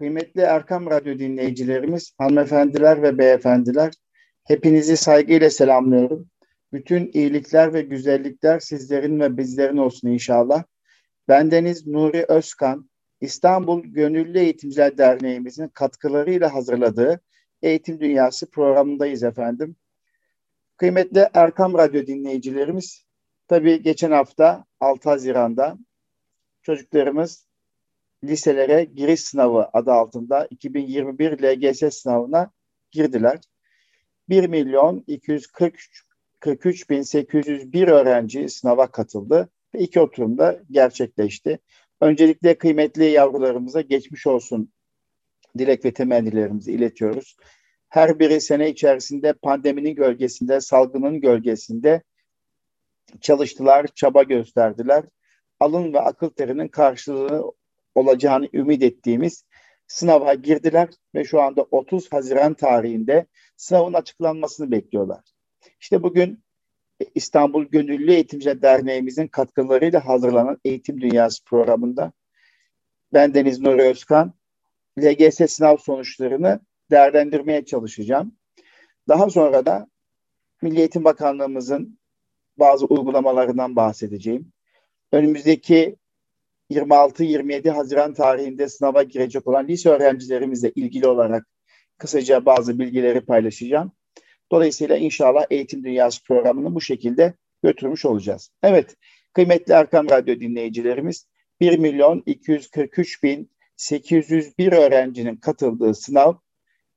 Kıymetli Erkam Radyo dinleyicilerimiz, hanımefendiler ve beyefendiler, hepinizi saygıyla selamlıyorum. Bütün iyilikler ve güzellikler sizlerin ve bizlerin olsun inşallah. Bendeniz Nuri Özkan, İstanbul Gönüllü Eğitimciler Derneğimizin katkılarıyla hazırladığı Eğitim Dünyası programındayız efendim. Kıymetli Erkam Radyo dinleyicilerimiz, tabii geçen hafta 6 Haziran'da çocuklarımız liselere giriş sınavı adı altında 2021 LGS sınavına girdiler. 1 milyon 243 43 bin 801 öğrenci sınava katıldı ve iki oturumda gerçekleşti. Öncelikle kıymetli yavrularımıza geçmiş olsun dilek ve temennilerimizi iletiyoruz. Her biri sene içerisinde pandeminin gölgesinde, salgının gölgesinde çalıştılar, çaba gösterdiler. Alın ve akıl terinin karşılığı olacağını ümit ettiğimiz sınava girdiler ve şu anda 30 Haziran tarihinde sınavın açıklanmasını bekliyorlar. İşte bugün İstanbul Gönüllü Eğitimciler Derneğimizin katkılarıyla hazırlanan Eğitim Dünyası programında ben Deniz Nuri Özkan LGS sınav sonuçlarını değerlendirmeye çalışacağım. Daha sonra da Milli Eğitim Bakanlığımızın bazı uygulamalarından bahsedeceğim. Önümüzdeki 26-27 Haziran tarihinde sınava girecek olan lise öğrencilerimizle ilgili olarak kısaca bazı bilgileri paylaşacağım. Dolayısıyla inşallah Eğitim Dünyası programını bu şekilde götürmüş olacağız. Evet, kıymetli Erkam Radyo dinleyicilerimiz 1 milyon 243 bin 801 öğrencinin katıldığı sınav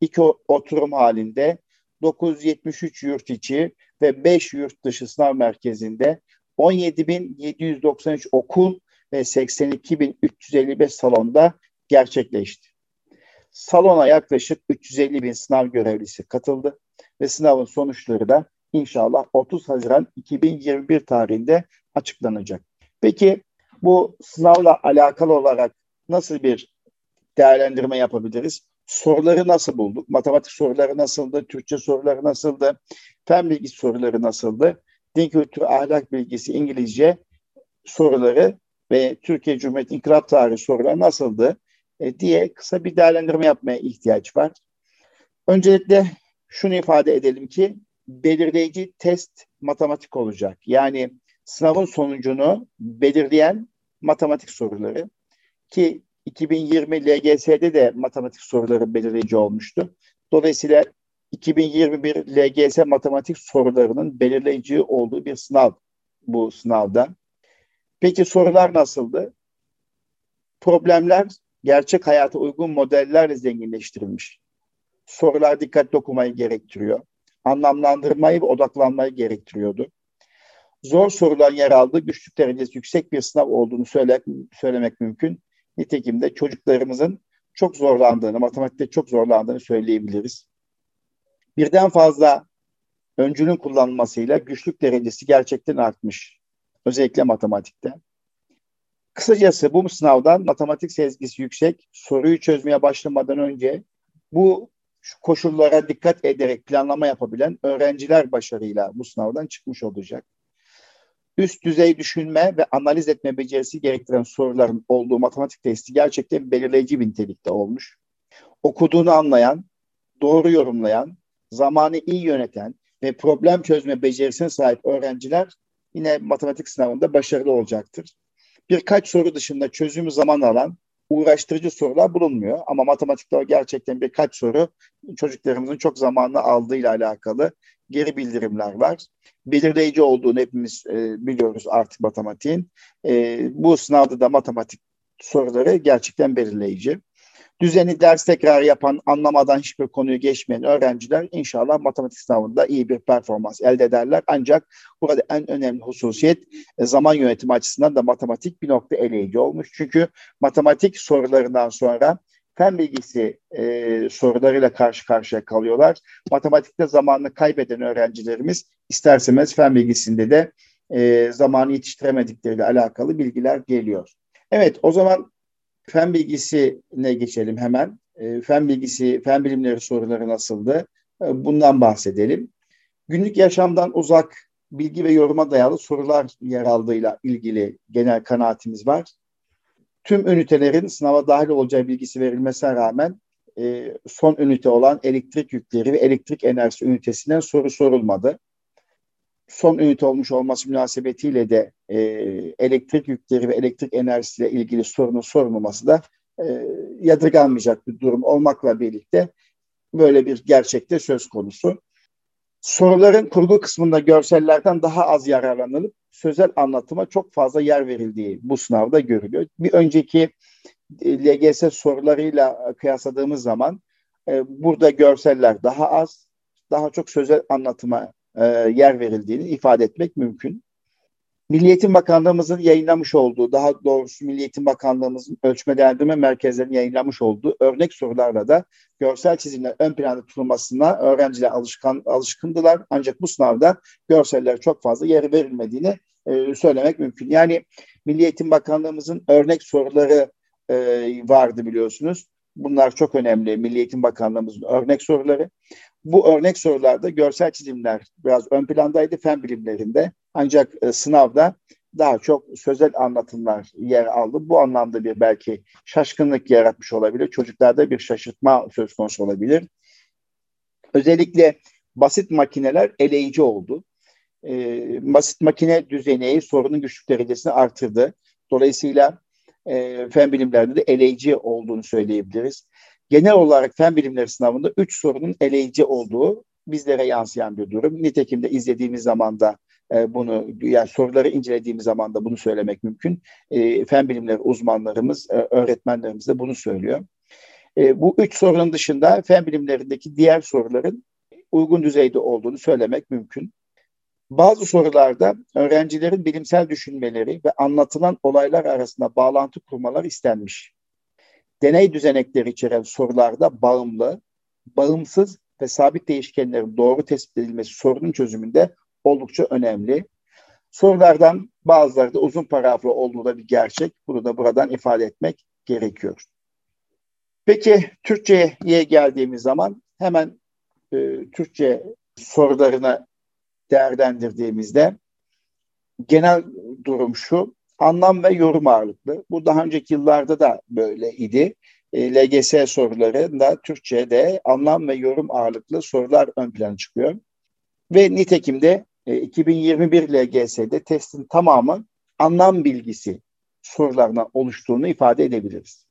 iki oturum halinde 973 yurt içi ve 5 yurt dışı sınav merkezinde 17.793 okul ve 82.355 salonda gerçekleşti. Salona yaklaşık 350 bin sınav görevlisi katıldı ve sınavın sonuçları da inşallah 30 Haziran 2021 tarihinde açıklanacak. Peki bu sınavla alakalı olarak nasıl bir değerlendirme yapabiliriz? Soruları nasıl bulduk? Matematik soruları nasıldı? Türkçe soruları nasıldı? Fen bilgisi soruları nasıldı? Din kültürü, ahlak bilgisi, İngilizce soruları ve Türkiye Cumhuriyeti İnkılap Tarihi soruları nasıldı e, diye kısa bir değerlendirme yapmaya ihtiyaç var. Öncelikle şunu ifade edelim ki belirleyici test matematik olacak. Yani sınavın sonucunu belirleyen matematik soruları ki 2020 LGS'de de matematik soruları belirleyici olmuştu. Dolayısıyla 2021 LGS matematik sorularının belirleyici olduğu bir sınav bu sınavda. Peki sorular nasıldı? Problemler gerçek hayata uygun modellerle zenginleştirilmiş. Sorular dikkatli okumayı gerektiriyor. Anlamlandırmayı ve odaklanmayı gerektiriyordu. Zor sorular yer aldı. Güçlük derecesi yüksek bir sınav olduğunu söyle, söylemek mümkün. Nitekim de çocuklarımızın çok zorlandığını, matematikte çok zorlandığını söyleyebiliriz. Birden fazla öncünün kullanılmasıyla güçlük derecesi gerçekten artmış. Özellikle matematikte. Kısacası bu sınavdan matematik sezgisi yüksek, soruyu çözmeye başlamadan önce bu koşullara dikkat ederek planlama yapabilen öğrenciler başarıyla bu sınavdan çıkmış olacak. Üst düzey düşünme ve analiz etme becerisi gerektiren soruların olduğu matematik testi gerçekten belirleyici bir nitelikte olmuş. Okuduğunu anlayan, doğru yorumlayan, zamanı iyi yöneten ve problem çözme becerisine sahip öğrenciler yine matematik sınavında başarılı olacaktır. Birkaç soru dışında çözümü zaman alan uğraştırıcı sorular bulunmuyor. Ama matematikte gerçekten birkaç soru çocuklarımızın çok zamanını aldığıyla alakalı geri bildirimler var. Belirleyici olduğunu hepimiz e, biliyoruz artık matematiğin. E, bu sınavda da matematik soruları gerçekten belirleyici. Düzeni ders tekrar yapan, anlamadan hiçbir konuyu geçmeyen öğrenciler inşallah matematik sınavında iyi bir performans elde ederler. Ancak burada en önemli hususiyet e, zaman yönetimi açısından da matematik bir nokta eleyici olmuş. Çünkü matematik sorularından sonra fen bilgisi e, sorularıyla karşı karşıya kalıyorlar. Matematikte zamanını kaybeden öğrencilerimiz isterseniz fen bilgisinde de e, zamanı yetiştiremedikleriyle alakalı bilgiler geliyor. Evet o zaman fen bilgisine geçelim hemen. E, fen bilgisi, fen bilimleri soruları nasıldı? E, bundan bahsedelim. Günlük yaşamdan uzak bilgi ve yoruma dayalı sorular yer aldığıyla ilgili genel kanaatimiz var. tüm ünitelerin sınava dahil olacağı bilgisi verilmesine rağmen e, son ünite olan elektrik yükleri ve elektrik enerjisi ünitesinden soru sorulmadı. Son ünite olmuş olması münasebetiyle de e, elektrik yükleri ve elektrik enerjisiyle ilgili sorunun sorulmaması da e, yadırganmayacak bir durum olmakla birlikte böyle bir gerçekte söz konusu. Soruların kurgu kısmında görsellerden daha az yararlanılıp sözel anlatıma çok fazla yer verildiği bu sınavda görülüyor. Bir önceki e, LGS sorularıyla kıyasladığımız zaman e, burada görseller daha az, daha çok sözel anlatıma e, yer verildiğini ifade etmek mümkün. Milli Eğitim Bakanlığımızın yayınlamış olduğu, daha doğrusu Milli Eğitim Bakanlığımızın ölçme değerlendirme merkezlerinin yayınlamış olduğu örnek sorularla da görsel çizimler ön planda tutulmasına öğrenciler alışkan, alışkındılar. Ancak bu sınavda görseller çok fazla yer verilmediğini e, söylemek mümkün. Yani Milli Eğitim Bakanlığımızın örnek soruları e, vardı biliyorsunuz. Bunlar çok önemli. Milli Eğitim Bakanlığımızın örnek soruları. Bu örnek sorularda görsel çizimler biraz ön plandaydı fen bilimlerinde. Ancak e, sınavda daha çok sözel anlatımlar yer aldı. Bu anlamda bir belki şaşkınlık yaratmış olabilir. Çocuklarda bir şaşırtma söz konusu olabilir. Özellikle basit makineler eleyici oldu. E, basit makine düzeni sorunun güçlük derecesini artırdı. Dolayısıyla e, fen bilimlerde de eleyici olduğunu söyleyebiliriz. Genel olarak fen bilimleri sınavında üç sorunun eleyici olduğu bizlere yansıyan bir durum. Nitekim de izlediğimiz zaman da e, bunu yani soruları incelediğimiz zaman da bunu söylemek mümkün. E, fen bilimleri uzmanlarımız, e, öğretmenlerimiz de bunu söylüyor. Bu üç sorunun dışında fen bilimlerindeki diğer soruların uygun düzeyde olduğunu söylemek mümkün. Bazı sorularda öğrencilerin bilimsel düşünmeleri ve anlatılan olaylar arasında bağlantı kurmalar istenmiş. Deney düzenekleri içeren sorularda bağımlı, bağımsız ve sabit değişkenlerin doğru tespit edilmesi sorunun çözümünde oldukça önemli. Sorulardan bazıları da uzun paragraflı olduğu da bir gerçek. Bunu da buradan ifade etmek gerekiyor. Peki Türkçe'ye geldiğimiz zaman hemen e, Türkçe sorularına değerlendirdiğimizde genel durum şu. Anlam ve yorum ağırlıklı. Bu daha önceki yıllarda da böyle idi. E, LGS sorularında Türkçe'de anlam ve yorum ağırlıklı sorular ön plana çıkıyor. Ve nitekim de e, 2021 LGS'de testin tamamı anlam bilgisi sorularından oluştuğunu ifade edebiliriz.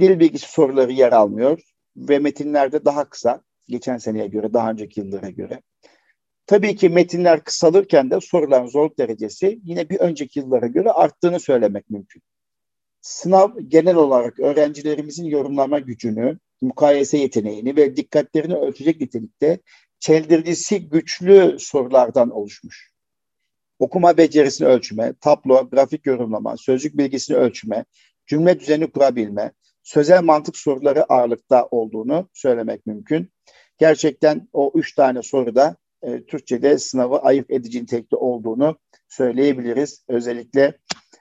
Dil bilgisi soruları yer almıyor ve metinlerde daha kısa, geçen seneye göre, daha önceki yıllara göre. Tabii ki metinler kısalırken de soruların zorluk derecesi yine bir önceki yıllara göre arttığını söylemek mümkün. Sınav genel olarak öğrencilerimizin yorumlama gücünü, mukayese yeteneğini ve dikkatlerini ölçecek nitelikte çeldiricisi güçlü sorulardan oluşmuş. Okuma becerisini ölçme, tablo, grafik yorumlama, sözcük bilgisini ölçme, cümle düzeni kurabilme, sözel mantık soruları ağırlıkta olduğunu söylemek mümkün. Gerçekten o üç tane soruda e, Türkçe'de sınavı ayıp edici nitelikte olduğunu söyleyebiliriz. Özellikle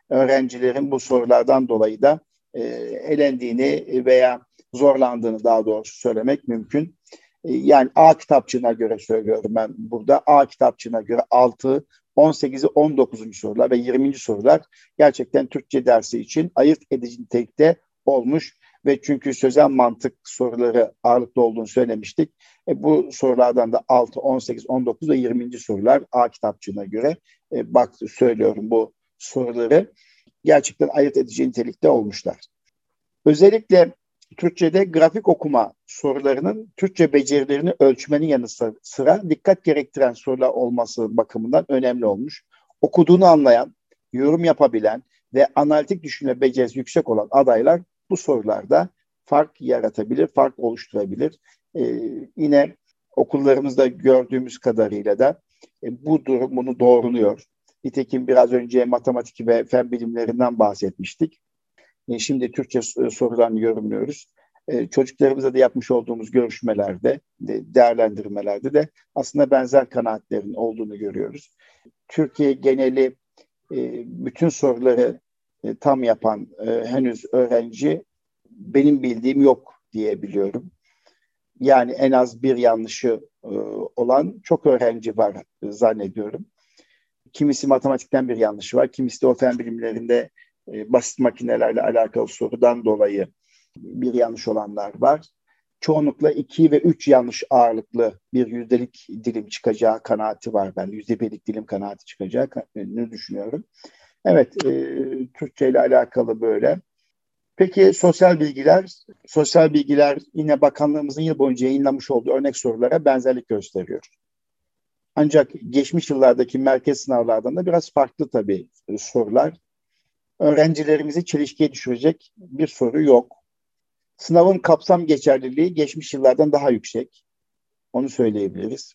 öğrencilerin bu sorulardan dolayı da e, elendiğini veya zorlandığını daha doğrusu söylemek mümkün. E, yani A kitapçığına göre söylüyorum ben burada. A kitapçığına göre 6, 18'i 19. sorular ve 20. sorular gerçekten Türkçe dersi için ayırt edici nitelikte olmuş ve çünkü sözel mantık soruları ağırlıklı olduğunu söylemiştik. E, bu sorulardan da 6, 18, 19 ve 20. sorular A kitapçığına göre e, bak söylüyorum bu soruları gerçekten ayırt edici nitelikte olmuşlar. Özellikle Türkçe'de grafik okuma sorularının Türkçe becerilerini ölçmenin yanı sıra dikkat gerektiren sorular olması bakımından önemli olmuş. Okuduğunu anlayan, yorum yapabilen ve analitik düşünme becerisi yüksek olan adaylar bu sorularda fark yaratabilir, fark oluşturabilir. Ee, yine okullarımızda gördüğümüz kadarıyla da e, bu durum bunu doğruluyor. Nitekim biraz önce matematik ve fen bilimlerinden bahsetmiştik. E, şimdi Türkçe e, sorularını yorumluyoruz. E, çocuklarımıza da yapmış olduğumuz görüşmelerde, de, değerlendirmelerde de aslında benzer kanaatlerin olduğunu görüyoruz. Türkiye geneli e, bütün soruları e, tam yapan e, henüz öğrenci benim bildiğim yok diye biliyorum. Yani en az bir yanlışı e, olan çok öğrenci var zannediyorum. Kimisi matematikten bir yanlışı var, kimisi de o fen bilimlerinde basit makinelerle alakalı sorudan dolayı bir yanlış olanlar var. Çoğunlukla iki ve üç yanlış ağırlıklı bir yüzdelik dilim çıkacağı kanaati var. Ben yüzde birlik dilim kanaati çıkacağı ne düşünüyorum. Evet, e, Türkçe ile alakalı böyle. Peki sosyal bilgiler, sosyal bilgiler yine bakanlığımızın yıl boyunca yayınlamış olduğu örnek sorulara benzerlik gösteriyor. Ancak geçmiş yıllardaki merkez sınavlardan da biraz farklı tabii sorular. Öğrencilerimizi çelişkiye düşürecek bir soru yok. Sınavın kapsam geçerliliği geçmiş yıllardan daha yüksek. Onu söyleyebiliriz.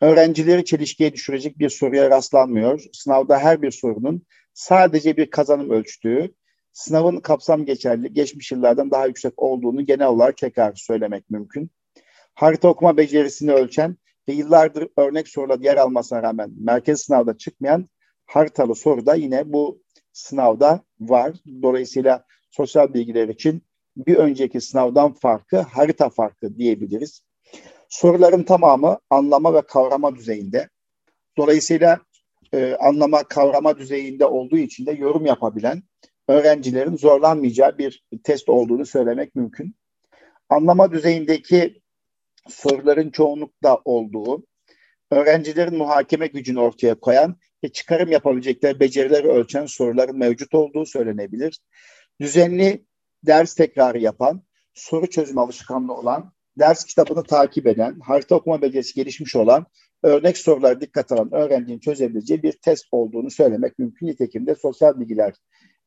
Öğrencileri çelişkiye düşürecek bir soruya rastlanmıyor. Sınavda her bir sorunun sadece bir kazanım ölçtüğü, sınavın kapsam geçerli geçmiş yıllardan daha yüksek olduğunu genel olarak tekrar söylemek mümkün. Harita okuma becerisini ölçen ve yıllardır örnek sorular yer almasına rağmen merkez sınavda çıkmayan haritalı soru da yine bu sınavda var. Dolayısıyla sosyal bilgiler için bir önceki sınavdan farkı harita farkı diyebiliriz. Soruların tamamı anlama ve kavrama düzeyinde. Dolayısıyla e, anlama, kavrama düzeyinde olduğu için de yorum yapabilen öğrencilerin zorlanmayacağı bir test olduğunu söylemek mümkün. Anlama düzeyindeki soruların çoğunlukta olduğu, öğrencilerin muhakeme gücünü ortaya koyan ve çıkarım yapabilecekleri becerileri ölçen soruların mevcut olduğu söylenebilir. Düzenli ders tekrarı yapan, soru çözüm alışkanlığı olan, ders kitabını takip eden, harita okuma becerisi gelişmiş olan, örnek sorular dikkat alan öğrencinin çözebileceği bir test olduğunu söylemek mümkün. Nitekim de sosyal bilgiler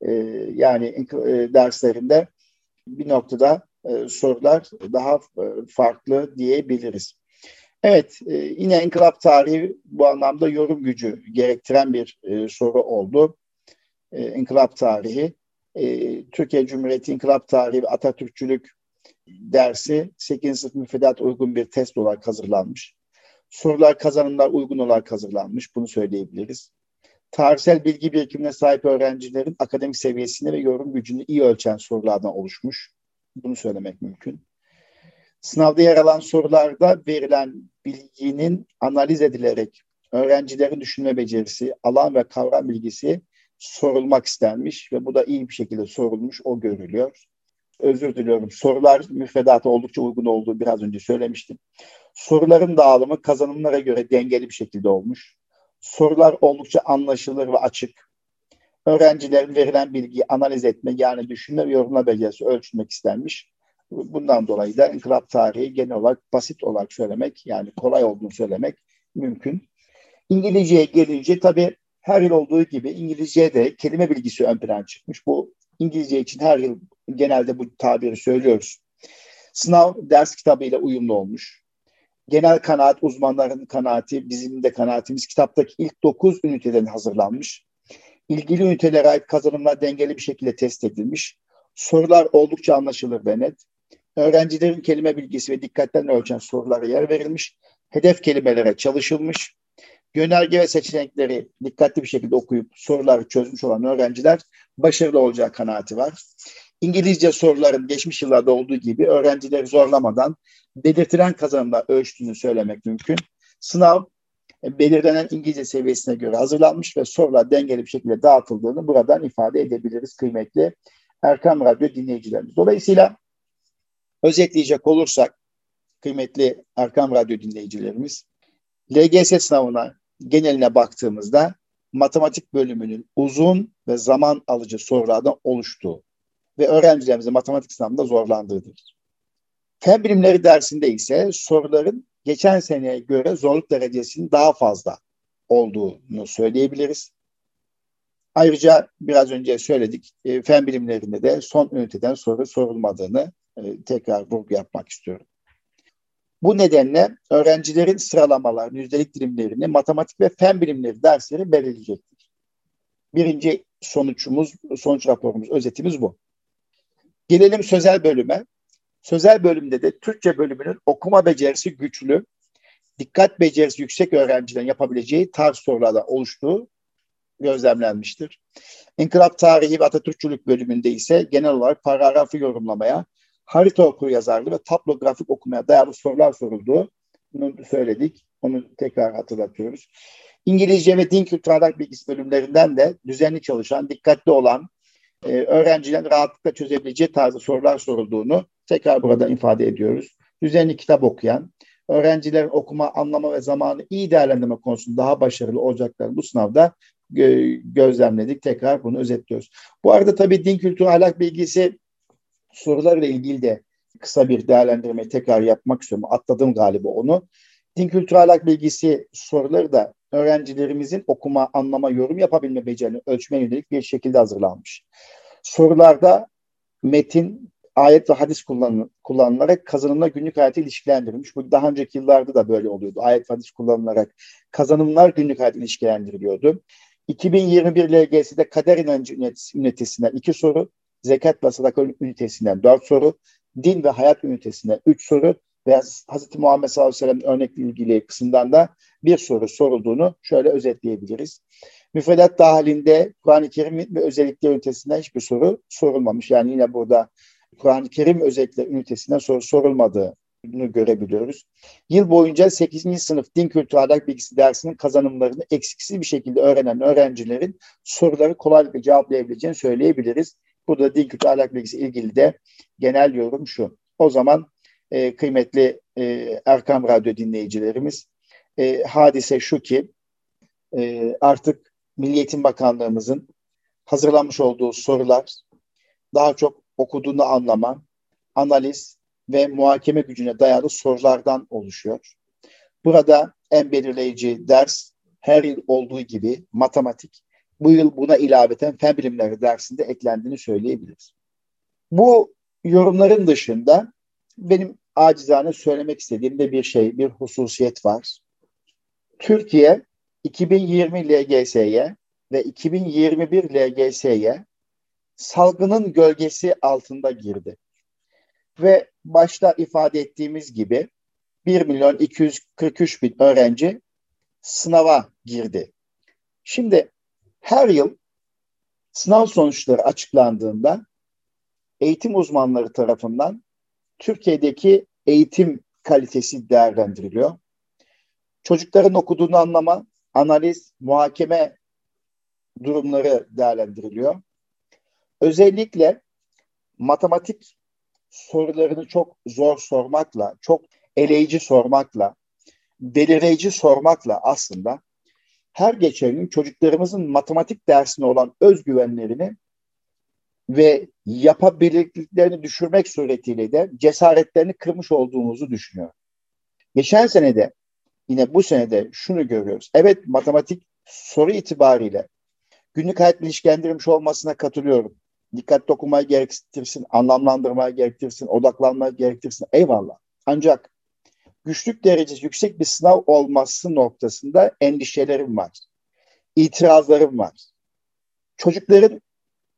e, yani e, derslerinde bir noktada e, sorular daha e, farklı diyebiliriz. Evet, e, yine inkılap tarihi bu anlamda yorum gücü gerektiren bir e, soru oldu. E, inkılap tarihi, e, Türkiye Cumhuriyeti İnkılap Tarihi ve Atatürkçülük dersi 8. sınıf müfredat uygun bir test olarak hazırlanmış. Sorular kazanımlar uygun olarak hazırlanmış. Bunu söyleyebiliriz. Tarihsel bilgi birikimine sahip öğrencilerin akademik seviyesini ve yorum gücünü iyi ölçen sorulardan oluşmuş. Bunu söylemek mümkün. Sınavda yer alan sorularda verilen bilginin analiz edilerek öğrencilerin düşünme becerisi, alan ve kavram bilgisi sorulmak istenmiş ve bu da iyi bir şekilde sorulmuş, o görülüyor. Özür diliyorum. Sorular müfredata oldukça uygun olduğu biraz önce söylemiştim. Soruların dağılımı kazanımlara göre dengeli bir şekilde olmuş. Sorular oldukça anlaşılır ve açık. Öğrencilerin verilen bilgiyi analiz etme yani düşünme ve yorumla becerisi ölçülmek istenmiş. Bundan dolayı da inkılap tarihi genel olarak basit olarak söylemek yani kolay olduğunu söylemek mümkün. İngilizceye gelince tabii her yıl olduğu gibi İngilizceye de kelime bilgisi ön plana çıkmış. Bu İngilizce için her yıl genelde bu tabiri söylüyoruz. Sınav ders kitabıyla uyumlu olmuş. Genel kanaat uzmanların kanaati, bizim de kanaatimiz kitaptaki ilk 9 üniteden hazırlanmış. İlgili ünitelere ait kazanımlar dengeli bir şekilde test edilmiş. Sorular oldukça anlaşılır ve net. Öğrencilerin kelime bilgisi ve dikkatten ölçen sorulara yer verilmiş. Hedef kelimelere çalışılmış. Yönerge ve seçenekleri dikkatli bir şekilde okuyup soruları çözmüş olan öğrenciler başarılı olacağı kanaati var. İngilizce soruların geçmiş yıllarda olduğu gibi öğrencileri zorlamadan belirtilen kazanımla ölçtüğünü söylemek mümkün. Sınav e, belirlenen İngilizce seviyesine göre hazırlanmış ve sorular dengeli bir şekilde dağıtıldığını buradan ifade edebiliriz kıymetli Erkam Radyo dinleyicilerimiz. Dolayısıyla özetleyecek olursak kıymetli Erkam Radyo dinleyicilerimiz LGS sınavına geneline baktığımızda matematik bölümünün uzun ve zaman alıcı sorulardan oluştuğu ve öğrencilerimizin matematik sınavında zorlandığıdır. Fen bilimleri dersinde ise soruların geçen seneye göre zorluk derecesinin daha fazla olduğunu söyleyebiliriz. Ayrıca biraz önce söyledik, e, fen bilimlerinde de son üniteden soru sorulmadığını e, tekrar vurgu yapmak istiyorum. Bu nedenle öğrencilerin sıralamalar, yüzdelik dilimlerini matematik ve fen bilimleri dersleri belirleyecektir. Birinci sonuçumuz, sonuç raporumuz, özetimiz bu. Gelelim sözel bölüme. Sözel bölümde de Türkçe bölümünün okuma becerisi güçlü, dikkat becerisi yüksek öğrencilerin yapabileceği tarz sorulardan oluştuğu gözlemlenmiştir. İnkılap Tarihi ve Atatürkçülük bölümünde ise genel olarak paragrafı yorumlamaya, harita okur yazarlığı ve tablografik okumaya dayalı sorular sorulduğu bunu söyledik. Onu tekrar hatırlatıyoruz. İngilizce ve din kültürel bilgisi bölümlerinden de düzenli çalışan, dikkatli olan, e, öğrencilerin rahatlıkla çözebileceği tarzda sorular sorulduğunu tekrar burada ifade ediyoruz. Düzenli kitap okuyan, öğrencilerin okuma, anlama ve zamanı iyi değerlendirme konusunda daha başarılı olacaklarını bu sınavda gö- gözlemledik. Tekrar bunu özetliyoruz. Bu arada tabii din kültürü ahlak bilgisi sorularla ilgili de kısa bir değerlendirme tekrar yapmak istiyorum. Atladım galiba onu. Din kültürü ahlak bilgisi soruları da öğrencilerimizin okuma, anlama, yorum yapabilme becerini ölçmeye yönelik bir şekilde hazırlanmış. Sorularda metin, ayet ve hadis kullanı, kullanılarak kazanımla günlük hayatı ilişkilendirilmiş. Bu daha önceki yıllarda da böyle oluyordu. Ayet ve hadis kullanılarak kazanımlar günlük hayat ilişkilendiriliyordu. 2021 LGS'de kader inancı ünitesinden iki soru, zekat ve sadaka ünitesinden dört soru, din ve hayat ünitesinden üç soru ve Hz. Muhammed sallallahu aleyhi ve sellem örnekle ilgili kısımdan da bir soru sorulduğunu şöyle özetleyebiliriz. Müfredat dahilinde Kur'an-ı Kerim ve özellikleri ünitesinden hiçbir soru sorulmamış. Yani yine burada Kur'an-ı Kerim özellikleri ünitesinden soru sorulmadığını görebiliyoruz. Yıl boyunca 8. sınıf din kültürü ahlak bilgisi dersinin kazanımlarını eksiksiz bir şekilde öğrenen öğrencilerin soruları kolaylıkla cevaplayabileceğini söyleyebiliriz. Burada din kültürü ahlak bilgisi ilgili de genel yorum şu. O zaman e, kıymetli e, Erkam Radyo dinleyicilerimiz e, hadise şu ki e, artık Milli Eğitim Bakanlığımızın hazırlanmış olduğu sorular daha çok okuduğunu anlama, analiz ve muhakeme gücüne dayalı sorulardan oluşuyor. Burada en belirleyici ders her yıl olduğu gibi matematik. Bu yıl buna ilaveten fen bilimleri dersinde eklendiğini söyleyebiliriz. Bu yorumların dışında benim acizane söylemek istediğim de bir şey, bir hususiyet var. Türkiye 2020 LGS'ye ve 2021 LGS'ye salgının gölgesi altında girdi. Ve başta ifade ettiğimiz gibi 1 milyon 243 bin öğrenci sınava girdi. Şimdi her yıl sınav sonuçları açıklandığında eğitim uzmanları tarafından Türkiye'deki eğitim kalitesi değerlendiriliyor. Çocukların okuduğunu anlama, analiz, muhakeme durumları değerlendiriliyor. Özellikle matematik sorularını çok zor sormakla, çok eleyici sormakla, belirleyici sormakla aslında her geçen gün çocuklarımızın matematik dersine olan özgüvenlerini ve yapabilirliklerini düşürmek suretiyle de cesaretlerini kırmış olduğumuzu düşünüyorum. Geçen senede yine bu senede şunu görüyoruz. Evet matematik soru itibariyle günlük hayat ilişkilendirilmiş olmasına katılıyorum. Dikkatli okumayı gerektirsin, anlamlandırmayı gerektirsin, odaklanmayı gerektirsin. Eyvallah. Ancak güçlük derecesi yüksek bir sınav olması noktasında endişelerim var. İtirazlarım var. Çocukların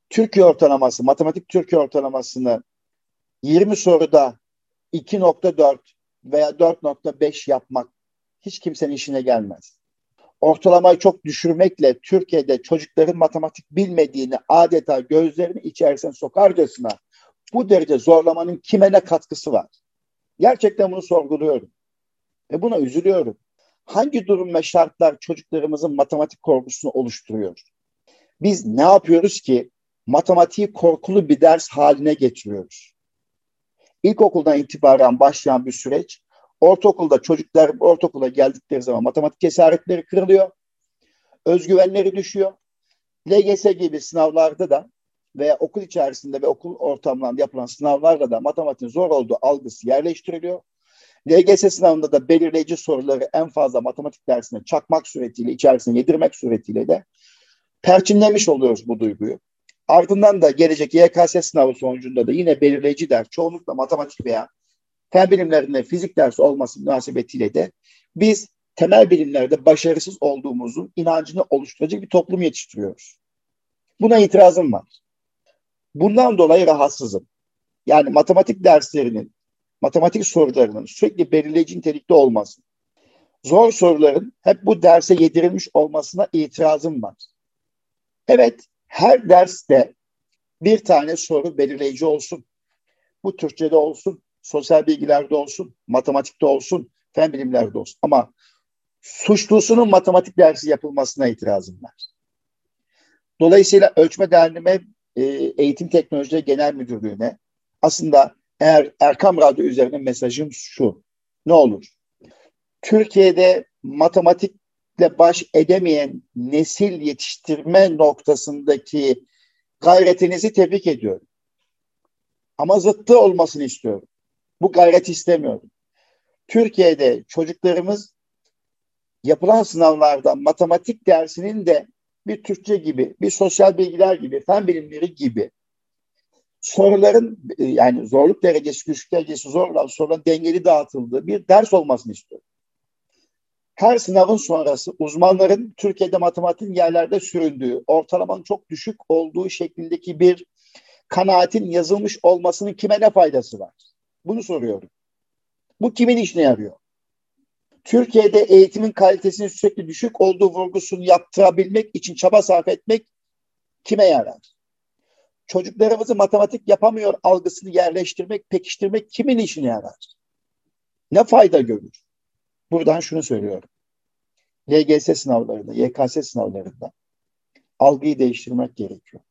Türkiye ortalaması, matematik Türkiye ortalamasını 20 soruda 2.4 veya 4.5 yapmak hiç kimsenin işine gelmez. Ortalamayı çok düşürmekle Türkiye'de çocukların matematik bilmediğini adeta gözlerini içerisine sokarcasına bu derece zorlamanın kime ne katkısı var? Gerçekten bunu sorguluyorum. Ve buna üzülüyorum. Hangi durum ve şartlar çocuklarımızın matematik korkusunu oluşturuyor? Biz ne yapıyoruz ki matematiği korkulu bir ders haline getiriyoruz? İlkokuldan itibaren başlayan bir süreç Ortaokulda çocuklar ortaokula geldikleri zaman matematik cesaretleri kırılıyor. Özgüvenleri düşüyor. LGS gibi sınavlarda da veya okul içerisinde ve okul ortamlarında yapılan sınavlarda da matematiğin zor olduğu algısı yerleştiriliyor. LGS sınavında da belirleyici soruları en fazla matematik dersine çakmak suretiyle, içerisine yedirmek suretiyle de perçinlemiş oluyoruz bu duyguyu. Ardından da gelecek YKS sınavı sonucunda da yine belirleyici ders çoğunlukla matematik veya fen bilimlerinde fizik dersi olması münasebetiyle de biz temel bilimlerde başarısız olduğumuzun inancını oluşturacak bir toplum yetiştiriyoruz. Buna itirazım var. Bundan dolayı rahatsızım. Yani matematik derslerinin, matematik sorularının sürekli belirleyici nitelikte olması, zor soruların hep bu derse yedirilmiş olmasına itirazım var. Evet, her derste bir tane soru belirleyici olsun. Bu Türkçe'de olsun, sosyal bilgilerde olsun, matematikte olsun, fen bilimlerde olsun. Ama suçlusunun matematik dersi yapılmasına itirazım var. Dolayısıyla ölçme değerleme e, Eğitim Teknolojileri Genel Müdürlüğü'ne aslında eğer Erkam Radyo üzerine mesajım şu. Ne olur? Türkiye'de matematikle baş edemeyen nesil yetiştirme noktasındaki gayretinizi tebrik ediyorum. Ama zıttı olmasını istiyorum. Bu gayret istemiyorum. Türkiye'de çocuklarımız yapılan sınavlarda matematik dersinin de bir Türkçe gibi, bir sosyal bilgiler gibi, fen bilimleri gibi soruların e, yani zorluk derecesi, güçlük derecesi zorlan soruların dengeli dağıtıldığı bir ders olmasını istiyorum. Her sınavın sonrası uzmanların Türkiye'de matematiğin yerlerde süründüğü, ortalamanın çok düşük olduğu şeklindeki bir kanaatin yazılmış olmasının kime ne faydası var? Bunu soruyorum. Bu kimin işine yarıyor? Türkiye'de eğitimin kalitesinin sürekli düşük olduğu vurgusunu yaptırabilmek için çaba sarf etmek kime yarar? Çocuklarımızı matematik yapamıyor algısını yerleştirmek, pekiştirmek kimin işine yarar? Ne fayda görür? Buradan şunu söylüyorum. LGS sınavlarında, YKS sınavlarında algıyı değiştirmek gerekiyor.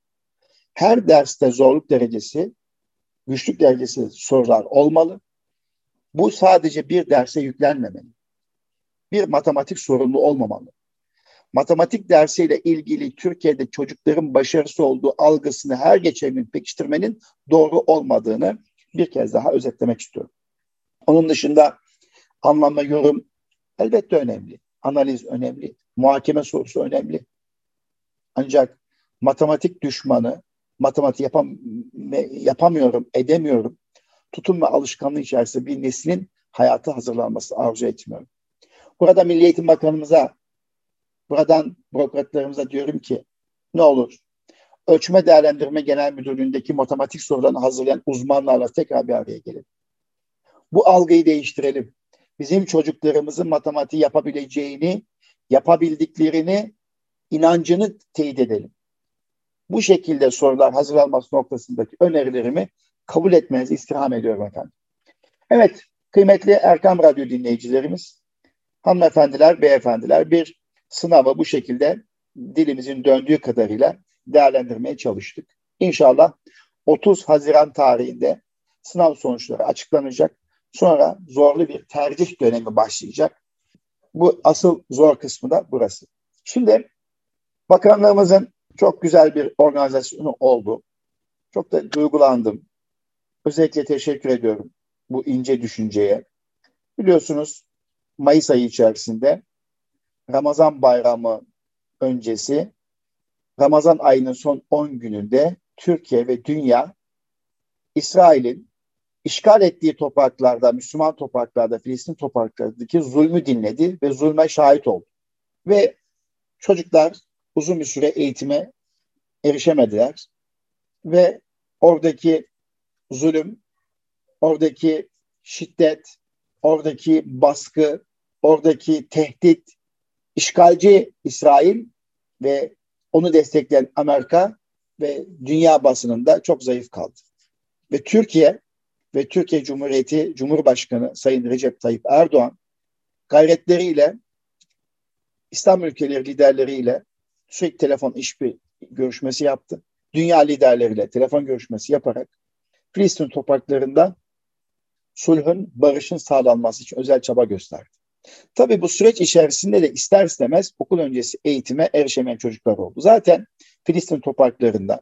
Her derste zorluk derecesi, güçlük derecesi sorular olmalı. Bu sadece bir derse yüklenmemeli. Bir matematik sorumlu olmamalı. Matematik dersiyle ilgili Türkiye'de çocukların başarısı olduğu algısını her geçen gün pekiştirmenin doğru olmadığını bir kez daha özetlemek istiyorum. Onun dışında anlama, yorum elbette önemli. Analiz önemli. Muhakeme sorusu önemli. Ancak matematik düşmanı, matematik yapam yapamıyorum, edemiyorum tutum ve alışkanlığı içerisinde bir neslin hayatı hazırlanması arzu etmiyorum. Burada Milli Eğitim Bakanımıza, buradan bürokratlarımıza diyorum ki ne olur Ölçme Değerlendirme Genel Müdürlüğü'ndeki matematik sorularını hazırlayan uzmanlarla tekrar bir araya gelin. Bu algıyı değiştirelim. Bizim çocuklarımızın matematiği yapabileceğini, yapabildiklerini, inancını teyit edelim. Bu şekilde sorular hazırlanması noktasındaki önerilerimi kabul etmenizi istirham ediyorum efendim. Evet, kıymetli Erkam Radyo dinleyicilerimiz, hanımefendiler, beyefendiler bir sınavı bu şekilde dilimizin döndüğü kadarıyla değerlendirmeye çalıştık. İnşallah 30 Haziran tarihinde sınav sonuçları açıklanacak. Sonra zorlu bir tercih dönemi başlayacak. Bu asıl zor kısmı da burası. Şimdi bakanlığımızın çok güzel bir organizasyonu oldu. Çok da duygulandım. Özellikle teşekkür ediyorum bu ince düşünceye. Biliyorsunuz Mayıs ayı içerisinde Ramazan bayramı öncesi Ramazan ayının son 10 gününde Türkiye ve dünya İsrail'in işgal ettiği topraklarda, Müslüman topraklarda, Filistin topraklarındaki zulmü dinledi ve zulme şahit oldu. Ve çocuklar uzun bir süre eğitime erişemediler ve oradaki zulüm, oradaki şiddet, oradaki baskı, oradaki tehdit, işgalci İsrail ve onu destekleyen Amerika ve dünya basınında çok zayıf kaldı. Ve Türkiye ve Türkiye Cumhuriyeti Cumhurbaşkanı Sayın Recep Tayyip Erdoğan gayretleriyle İslam ülkeleri liderleriyle sürekli telefon işbir görüşmesi yaptı. Dünya liderleriyle telefon görüşmesi yaparak Filistin topraklarında sulhün, barışın sağlanması için özel çaba gösterdi. Tabii bu süreç içerisinde de ister istemez okul öncesi eğitime erişemeyen çocuklar oldu. Zaten Filistin topraklarında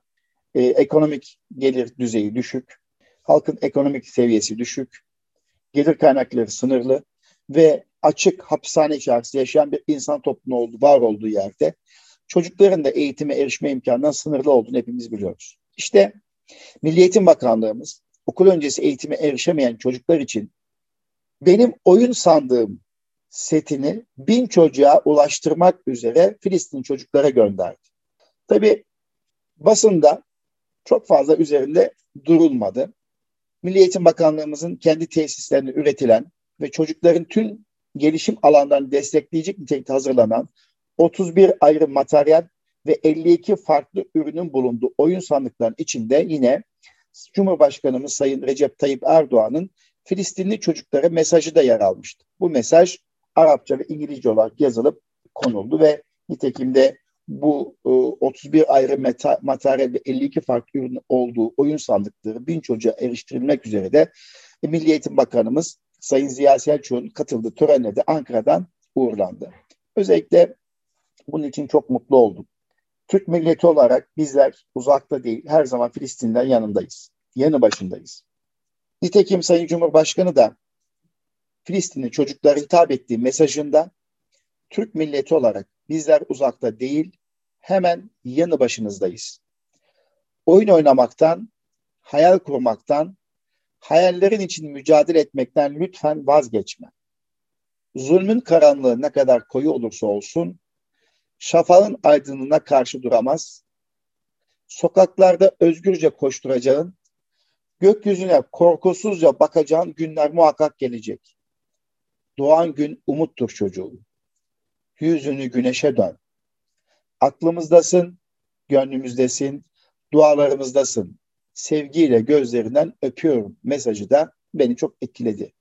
e, ekonomik gelir düzeyi düşük, halkın ekonomik seviyesi düşük, gelir kaynakları sınırlı ve açık hapishane içerisinde yaşayan bir insan toplumu oldu, var olduğu yerde çocukların da eğitime erişme imkanından sınırlı olduğunu hepimiz biliyoruz. İşte Milli Eğitim Bakanlığımız okul öncesi eğitime erişemeyen çocuklar için benim oyun sandığım setini bin çocuğa ulaştırmak üzere Filistin çocuklara gönderdi. Tabi basında çok fazla üzerinde durulmadı. Milli Eğitim Bakanlığımızın kendi tesislerinde üretilen ve çocukların tüm gelişim alanlarını destekleyecek nitelikte hazırlanan 31 ayrı materyal ve 52 farklı ürünün bulunduğu oyun sandıklarının içinde yine Cumhurbaşkanımız Sayın Recep Tayyip Erdoğan'ın Filistinli çocuklara mesajı da yer almıştı. Bu mesaj Arapça ve İngilizce olarak yazılıp konuldu ve nitekim de bu e, 31 ayrı meta, materyal ve 52 farklı ürün olduğu oyun sandıkları bin çocuğa eriştirilmek üzere de e, Milli Eğitim Bakanımız Sayın Ziya Selçuk'un katıldığı törenle de Ankara'dan uğurlandı. Özellikle bunun için çok mutlu oldum. Türk milleti olarak bizler uzakta değil, her zaman Filistin'den yanındayız. Yanı başındayız. Nitekim Sayın Cumhurbaşkanı da Filistinli çocuklara hitap ettiği mesajında Türk milleti olarak bizler uzakta değil, hemen yanı başınızdayız. Oyun oynamaktan, hayal kurmaktan, hayallerin için mücadele etmekten lütfen vazgeçme. Zulmün karanlığı ne kadar koyu olursa olsun, şafağın aydınlığına karşı duramaz. Sokaklarda özgürce koşturacağın, gökyüzüne korkusuzca bakacağın günler muhakkak gelecek. Doğan gün umuttur çocuğum. Yüzünü güneşe dön. Aklımızdasın, gönlümüzdesin, dualarımızdasın. Sevgiyle gözlerinden öpüyorum mesajı da beni çok etkiledi.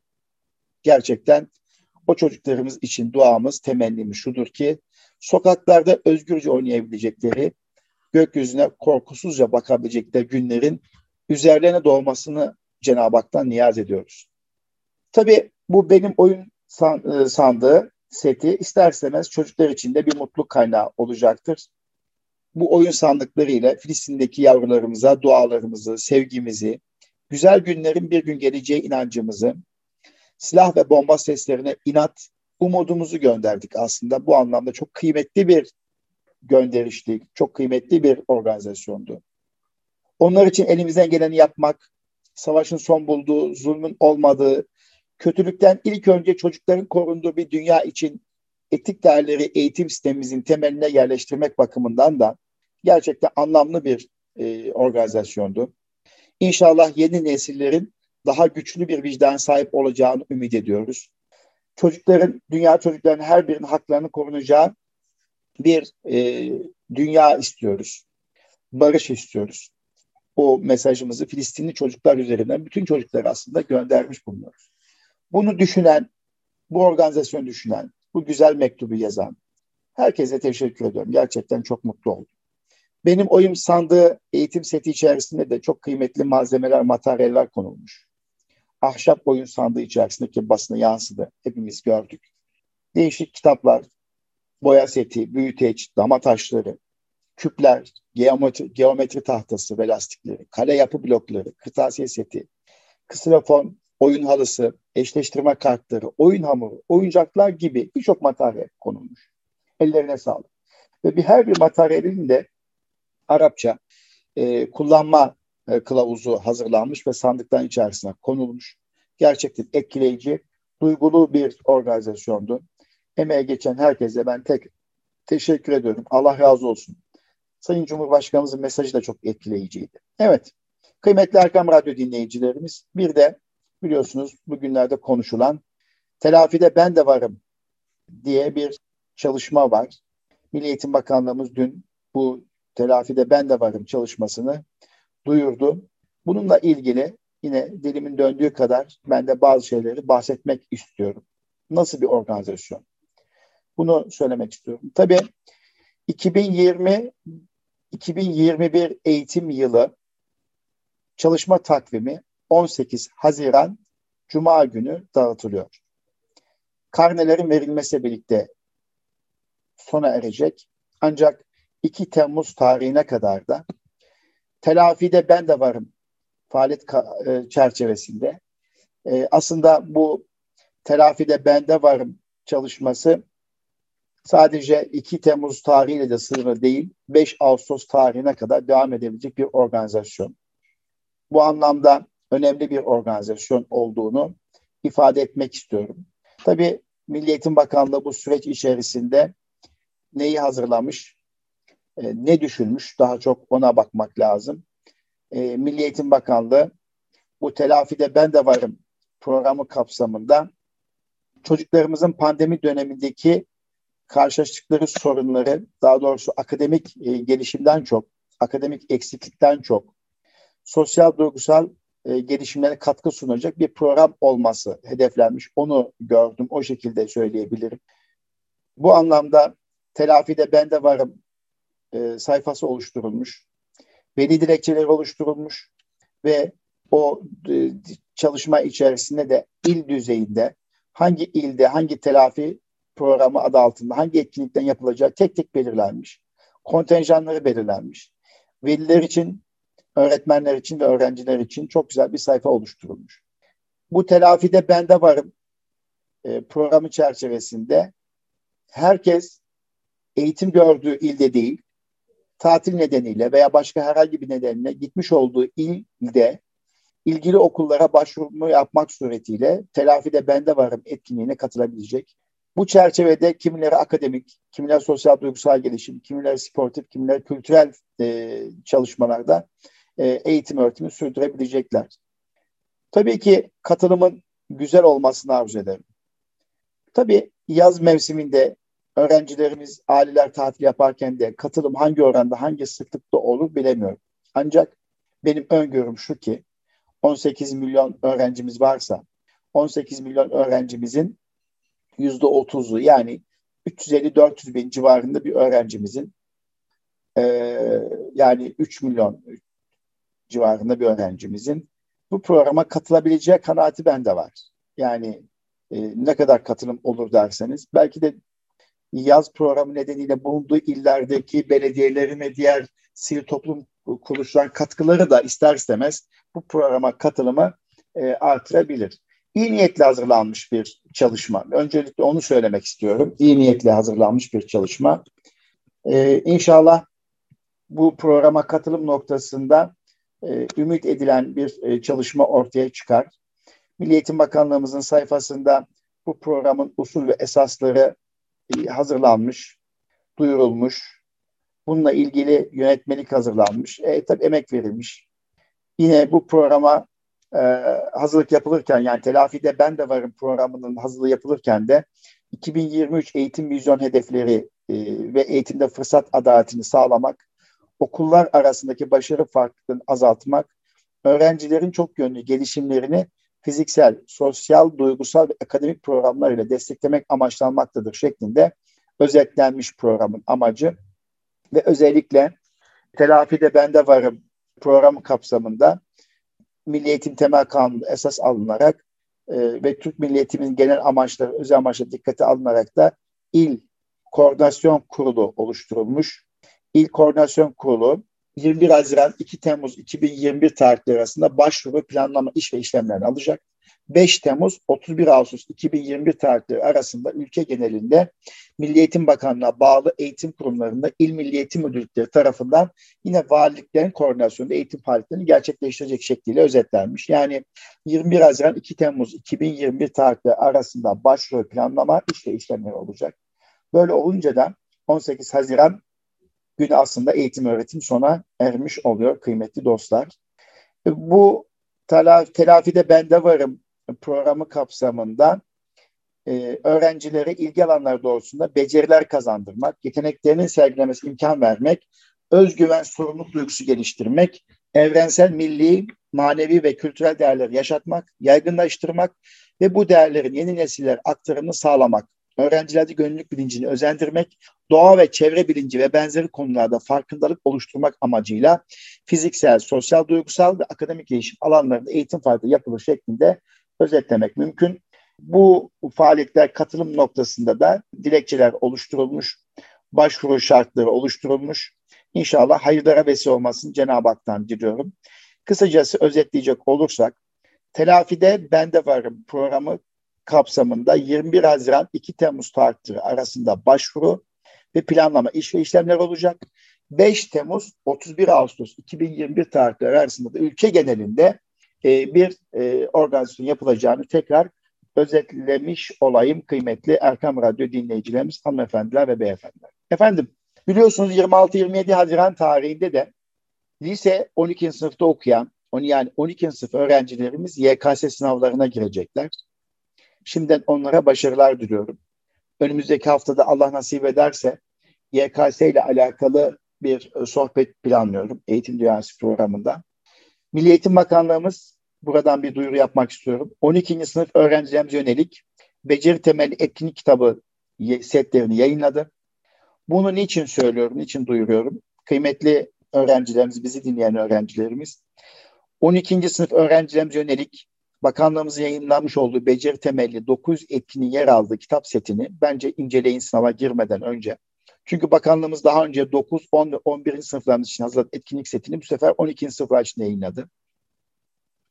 Gerçekten o çocuklarımız için duamız, temennimiz şudur ki sokaklarda özgürce oynayabilecekleri, gökyüzüne korkusuzca bakabilecekleri günlerin üzerlerine doğmasını Cenab-ı Hak'tan niyaz ediyoruz. Tabii bu benim oyun e, sandığı seti ister istemez çocuklar için de bir mutluluk kaynağı olacaktır. Bu oyun sandıkları ile Filistin'deki yavrularımıza dualarımızı, sevgimizi, güzel günlerin bir gün geleceği inancımızı, silah ve bomba seslerine inat umudumuzu gönderdik aslında. Bu anlamda çok kıymetli bir gönderişti, çok kıymetli bir organizasyondu. Onlar için elimizden geleni yapmak, savaşın son bulduğu, zulmün olmadığı, kötülükten ilk önce çocukların korunduğu bir dünya için etik değerleri eğitim sistemimizin temeline yerleştirmek bakımından da gerçekten anlamlı bir e, organizasyondu. İnşallah yeni nesillerin daha güçlü bir vicdan sahip olacağını ümit ediyoruz. Çocukların, dünya çocuklarının her birinin haklarını korunacağı bir e, dünya istiyoruz. Barış istiyoruz. O mesajımızı Filistinli çocuklar üzerinden bütün çocuklara aslında göndermiş bulunuyoruz. Bunu düşünen, bu organizasyonu düşünen, bu güzel mektubu yazan herkese teşekkür ediyorum. Gerçekten çok mutlu oldum. Benim oyun sandığı eğitim seti içerisinde de çok kıymetli malzemeler, materyaller konulmuş. Ahşap oyun sandığı içerisindeki basına yansıdı. Hepimiz gördük. Değişik kitaplar, boya seti, büyüteç, dama taşları, küpler, geometri, geometri tahtası ve lastikleri, kale yapı blokları, kırtasiye seti, ksilofon, oyun halısı, eşleştirme kartları, oyun hamuru, oyuncaklar gibi birçok materyal konulmuş. Ellerine sağlık. Ve bir her bir materyalin de Arapça e, kullanma e, kılavuzu hazırlanmış ve sandıktan içerisine konulmuş. Gerçekten etkileyici, duygulu bir organizasyondu. Emeğe geçen herkese ben tek teşekkür ediyorum. Allah razı olsun. Sayın Cumhurbaşkanımızın mesajı da çok etkileyiciydi. Evet, kıymetli Erkam Radyo dinleyicilerimiz, bir de biliyorsunuz bugünlerde konuşulan telafide ben de varım diye bir çalışma var. Milli Eğitim Bakanlığımız dün bu telafide ben de varım çalışmasını duyurdu. Bununla ilgili yine dilimin döndüğü kadar ben de bazı şeyleri bahsetmek istiyorum. Nasıl bir organizasyon? Bunu söylemek istiyorum. Tabii 2020 2021 eğitim yılı çalışma takvimi 18 Haziran Cuma günü dağıtılıyor. Karnelerin verilmesiyle birlikte sona erecek. Ancak 2 Temmuz tarihine kadar da telafide ben de varım faaliyet e, çerçevesinde. E, aslında bu telafide ben de varım çalışması sadece 2 Temmuz tarihiyle de sınırlı değil, 5 Ağustos tarihine kadar devam edebilecek bir organizasyon. Bu anlamda önemli bir organizasyon olduğunu ifade etmek istiyorum. Tabii Milli Eğitim Bakanlığı bu süreç içerisinde neyi hazırlamış, e, ne düşünmüş daha çok ona bakmak lazım. E, Milli Eğitim Bakanlığı bu telafide ben de varım programı kapsamında çocuklarımızın pandemi dönemindeki karşılaştıkları sorunları daha doğrusu akademik e, gelişimden çok, akademik eksiklikten çok sosyal duygusal e, gelişimlere katkı sunacak bir program olması hedeflenmiş. Onu gördüm. O şekilde söyleyebilirim. Bu anlamda telafide ben de varım e, sayfası oluşturulmuş. Veli dilekçeleri oluşturulmuş ve o e, çalışma içerisinde de il düzeyinde hangi ilde hangi telafi programı adı altında hangi etkinlikten yapılacağı tek tek belirlenmiş. Kontenjanları belirlenmiş. Veliler için, öğretmenler için ve öğrenciler için çok güzel bir sayfa oluşturulmuş. Bu telafide ben de varım e, programı çerçevesinde herkes eğitim gördüğü ilde değil, tatil nedeniyle veya başka herhangi bir nedenle gitmiş olduğu ilde ilgili okullara başvuru yapmak suretiyle telafide bende varım etkinliğine katılabilecek. Bu çerçevede kimileri akademik, kimiler sosyal duygusal gelişim, kimiler sportif, kimiler kültürel e, çalışmalarda e, eğitim öğretimi sürdürebilecekler. Tabii ki katılımın güzel olmasını arzu ederim. Tabii yaz mevsiminde öğrencilerimiz, aileler tatil yaparken de katılım hangi oranda, hangi sıklıkta olur bilemiyorum. Ancak benim öngörüm şu ki 18 milyon öğrencimiz varsa 18 milyon öğrencimizin yüzde otuzu yani 350-400 bin civarında bir öğrencimizin e, yani 3 milyon civarında bir öğrencimizin bu programa katılabileceği kanaati bende var. Yani e, ne kadar katılım olur derseniz belki de yaz programı nedeniyle bulunduğu illerdeki belediyelerin ve diğer sivil toplum kuruluşlar katkıları da ister istemez bu programa katılımı e, artırabilir. İyi niyetle hazırlanmış bir çalışma. Öncelikle onu söylemek istiyorum. İyi niyetle hazırlanmış bir çalışma. E, inşallah bu programa katılım noktasında e, ümit edilen bir e, çalışma ortaya çıkar. Milli Eğitim Bakanlığımızın sayfasında bu programın usul ve esasları e, hazırlanmış, duyurulmuş. Bununla ilgili yönetmelik hazırlanmış. E, tabii emek verilmiş. Yine bu programa e, hazırlık yapılırken yani telafide ben de varım programının hazırlığı yapılırken de 2023 eğitim vizyon hedefleri e, ve eğitimde fırsat adaletini sağlamak, okullar arasındaki başarı farklılığını azaltmak, öğrencilerin çok yönlü gelişimlerini fiziksel, sosyal, duygusal ve akademik programlar ile desteklemek amaçlanmaktadır şeklinde özetlenmiş programın amacı ve özellikle telafide bende varım programı kapsamında Milli Eğitim Temel Kanunu esas alınarak e, ve Türk Milli Eğitim'in genel amaçları, özel amaçları dikkate alınarak da il koordinasyon kurulu oluşturulmuş. İl koordinasyon kurulu 21 Haziran 2 Temmuz 2021 tarihleri arasında başvuru planlama iş ve işlemlerini alacak. 5 Temmuz 31 Ağustos 2021 tarihleri arasında ülke genelinde Milli Eğitim Bakanlığı'na bağlı eğitim kurumlarında İl Milli Eğitim Müdürlükleri tarafından yine valiliklerin koordinasyonunda eğitim faaliyetlerini gerçekleştirecek şekliyle özetlenmiş. Yani 21 Haziran 2 Temmuz 2021 tarihleri arasında başvuru planlama iş ve işlemleri olacak. Böyle olunca da 18 Haziran günü aslında eğitim öğretim sona ermiş oluyor kıymetli dostlar. Bu telafide bende varım programı kapsamında e, öğrencilere ilgi alanları doğrultusunda beceriler kazandırmak, yeteneklerinin sergilemesi imkan vermek, özgüven, sorumluluk duygusu geliştirmek, evrensel, milli, manevi ve kültürel değerleri yaşatmak, yaygınlaştırmak ve bu değerlerin yeni nesiller aktarımını sağlamak, öğrencilerde gönüllülük bilincini özendirmek, doğa ve çevre bilinci ve benzeri konularda farkındalık oluşturmak amacıyla fiziksel, sosyal, duygusal ve akademik gelişim alanlarında eğitim faaliyeti yapılır şeklinde özetlemek mümkün. Bu faaliyetler katılım noktasında da dilekçeler oluşturulmuş, başvuru şartları oluşturulmuş. İnşallah hayırlara vesile olmasını Cenab-ı Hak'tan diliyorum. Kısacası özetleyecek olursak, Telafide Bende Varım programı kapsamında 21 Haziran 2 Temmuz tarihleri arasında başvuru ve planlama iş ve işlemler olacak. 5 Temmuz 31 Ağustos 2021 tarihleri arasında da ülke genelinde e, bir e, organizasyon yapılacağını tekrar özetlemiş olayım kıymetli Erkam Radyo dinleyicilerimiz, hanımefendiler ve beyefendiler. Efendim biliyorsunuz 26-27 Haziran tarihinde de lise 12. sınıfta okuyan yani 12. sınıf öğrencilerimiz YKS sınavlarına girecekler. Şimdiden onlara başarılar diliyorum. Önümüzdeki haftada Allah nasip ederse YKS ile alakalı bir sohbet planlıyorum eğitim dünyası programında. Milli Eğitim Bakanlığımız buradan bir duyuru yapmak istiyorum. 12. sınıf öğrencilerimize yönelik beceri temelli etkinlik kitabı setlerini yayınladı. Bunu niçin söylüyorum, niçin duyuruyorum? Kıymetli öğrencilerimiz, bizi dinleyen öğrencilerimiz, 12. sınıf öğrencilerimize yönelik bakanlığımızın yayınlanmış olduğu beceri temelli 9 etkinin yer aldığı kitap setini bence inceleyin sınava girmeden önce. Çünkü bakanlığımız daha önce 9, 10 ve 11. sınıflarımız için hazırladığı etkinlik setini bu sefer 12. sınıflar için yayınladı.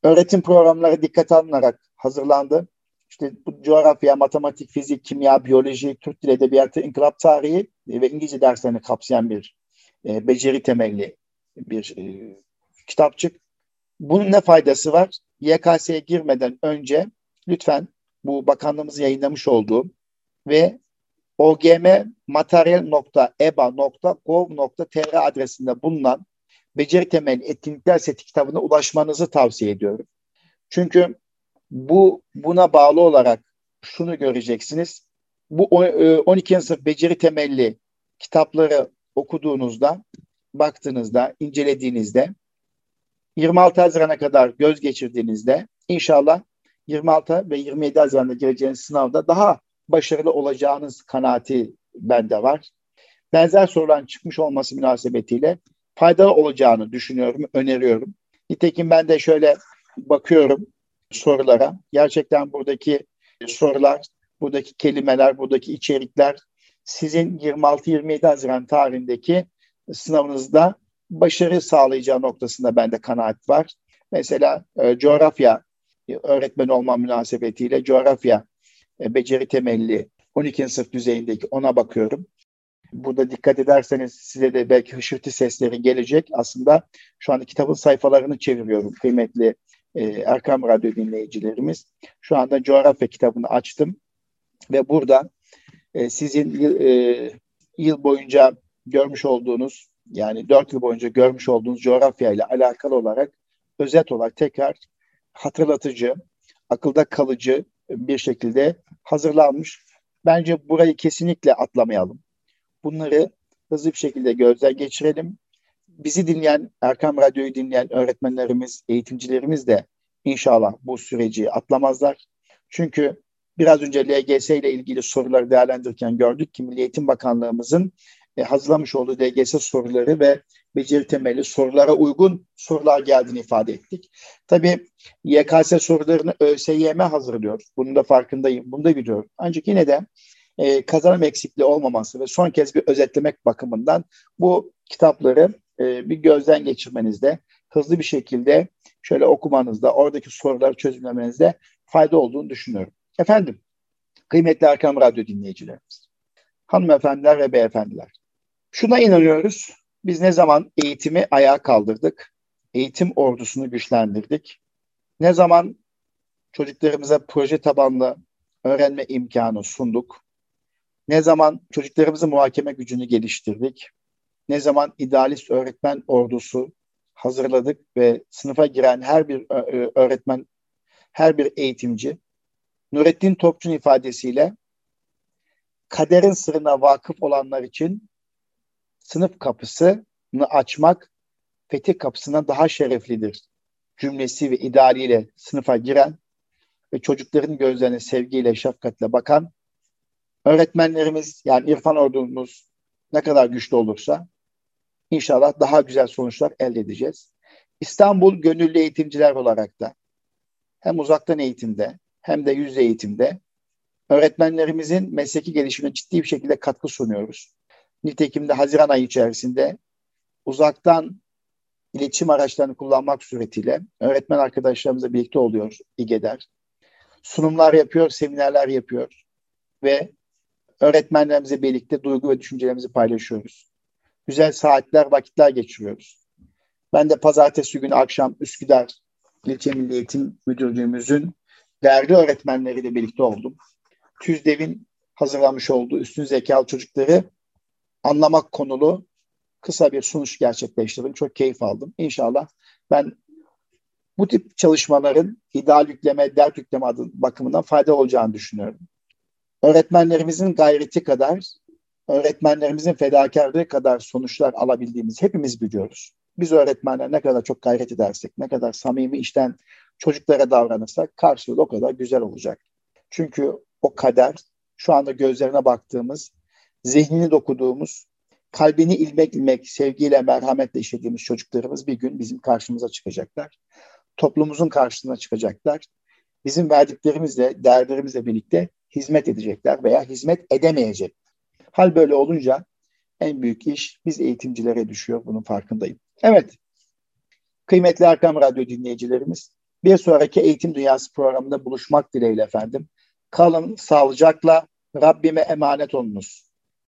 Öğretim programları dikkat alınarak hazırlandı. İşte bu coğrafya, matematik, fizik, kimya, biyoloji, Türk Dili Edebiyatı, İnkılap Tarihi ve İngilizce derslerini kapsayan bir e, beceri temelli bir e, kitapçık. Bunun ne faydası var? YKS'ye girmeden önce lütfen bu bakanlığımız yayınlamış olduğu ve ogmmaterial.eba.gov.tr adresinde bulunan beceri temelli etkinlikler seti kitabına ulaşmanızı tavsiye ediyorum. Çünkü bu buna bağlı olarak şunu göreceksiniz. Bu 12. E, sınıf beceri temelli kitapları okuduğunuzda, baktığınızda, incelediğinizde 26 Haziran'a kadar göz geçirdiğinizde inşallah 26 ve 27 Haziran'da gireceğiniz sınavda daha başarılı olacağınız kanaati bende var. Benzer soruların çıkmış olması münasebetiyle faydalı olacağını düşünüyorum, öneriyorum. Nitekim ben de şöyle bakıyorum sorulara. Gerçekten buradaki sorular, buradaki kelimeler, buradaki içerikler sizin 26-27 Haziran tarihindeki sınavınızda başarı sağlayacağı noktasında bende kanaat var. Mesela e, coğrafya e, öğretmen olma münasebetiyle coğrafya e, beceri temelli 12. sınıf düzeyindeki ona bakıyorum. Burada dikkat ederseniz size de belki hışırtı sesleri gelecek. Aslında şu anda kitabın sayfalarını çeviriyorum kıymetli e, Erkam Radyo dinleyicilerimiz. Şu anda coğrafya kitabını açtım ve burada e, sizin e, yıl boyunca görmüş olduğunuz yani dört yıl boyunca görmüş olduğunuz coğrafya ile alakalı olarak özet olarak tekrar hatırlatıcı, akılda kalıcı bir şekilde hazırlanmış. Bence burayı kesinlikle atlamayalım. Bunları hızlı bir şekilde gözden geçirelim. Bizi dinleyen, Erkam Radyo'yu dinleyen öğretmenlerimiz, eğitimcilerimiz de inşallah bu süreci atlamazlar. Çünkü biraz önce LGS ile ilgili soruları değerlendirirken gördük ki Milli Eğitim Bakanlığımızın e, hazırlamış olduğu DGS soruları ve beceri temelli sorulara uygun sorular geldiğini ifade ettik. Tabii YKS sorularını ÖSYM hazırlıyor. Bunun da farkındayım. Bunu da biliyorum. Ancak yine de e, kazanım eksikliği olmaması ve son kez bir özetlemek bakımından bu kitapları e, bir gözden geçirmenizde, hızlı bir şekilde şöyle okumanızda, oradaki soruları çözümlemenizde fayda olduğunu düşünüyorum. Efendim, kıymetli Erkam Radyo dinleyicilerimiz, hanımefendiler ve beyefendiler, şuna inanıyoruz, biz ne zaman eğitimi ayağa kaldırdık, eğitim ordusunu güçlendirdik, ne zaman çocuklarımıza proje tabanlı öğrenme imkanı sunduk, ne zaman çocuklarımızın muhakeme gücünü geliştirdik, ne zaman idealist öğretmen ordusu hazırladık ve sınıfa giren her bir öğretmen, her bir eğitimci Nurettin Topçu'nun ifadesiyle kaderin sırrına vakıf olanlar için sınıf kapısını açmak fetih kapısına daha şereflidir cümlesi ve idealiyle sınıfa giren ve çocukların gözlerine sevgiyle, şefkatle bakan öğretmenlerimiz yani İrfan ordumuz ne kadar güçlü olursa inşallah daha güzel sonuçlar elde edeceğiz. İstanbul gönüllü eğitimciler olarak da hem uzaktan eğitimde hem de yüz eğitimde öğretmenlerimizin mesleki gelişimine ciddi bir şekilde katkı sunuyoruz. Nitekim de Haziran ayı içerisinde uzaktan iletişim araçlarını kullanmak suretiyle öğretmen arkadaşlarımızla birlikte oluyor İGEDER. Sunumlar yapıyor, seminerler yapıyor ve öğretmenlerimizle birlikte duygu ve düşüncelerimizi paylaşıyoruz. Güzel saatler, vakitler geçiriyoruz. Ben de pazartesi günü akşam Üsküdar İlçe Milli Eğitim Müdürlüğümüzün değerli öğretmenleriyle birlikte oldum. TÜZDEV'in hazırlamış olduğu üstün zekalı çocukları anlamak konulu kısa bir sunuş gerçekleştirdim. Çok keyif aldım. İnşallah ben bu tip çalışmaların ideal yükleme, dert yükleme adı bakımından fayda olacağını düşünüyorum. Öğretmenlerimizin gayreti kadar, öğretmenlerimizin fedakarlığı kadar sonuçlar alabildiğimiz hepimiz biliyoruz. Biz öğretmenler ne kadar çok gayret edersek, ne kadar samimi işten çocuklara davranırsak karşılığı o kadar güzel olacak. Çünkü o kader şu anda gözlerine baktığımız zihnini dokuduğumuz, kalbini ilmek ilmek sevgiyle, merhametle işlediğimiz çocuklarımız bir gün bizim karşımıza çıkacaklar. Toplumumuzun karşısına çıkacaklar. Bizim verdiklerimizle, değerlerimizle birlikte hizmet edecekler veya hizmet edemeyecek. Hal böyle olunca en büyük iş biz eğitimcilere düşüyor. Bunun farkındayım. Evet. Kıymetli Erkam Radyo dinleyicilerimiz, bir sonraki Eğitim Dünyası programında buluşmak dileğiyle efendim. Kalın sağlıcakla, Rabbime emanet olunuz.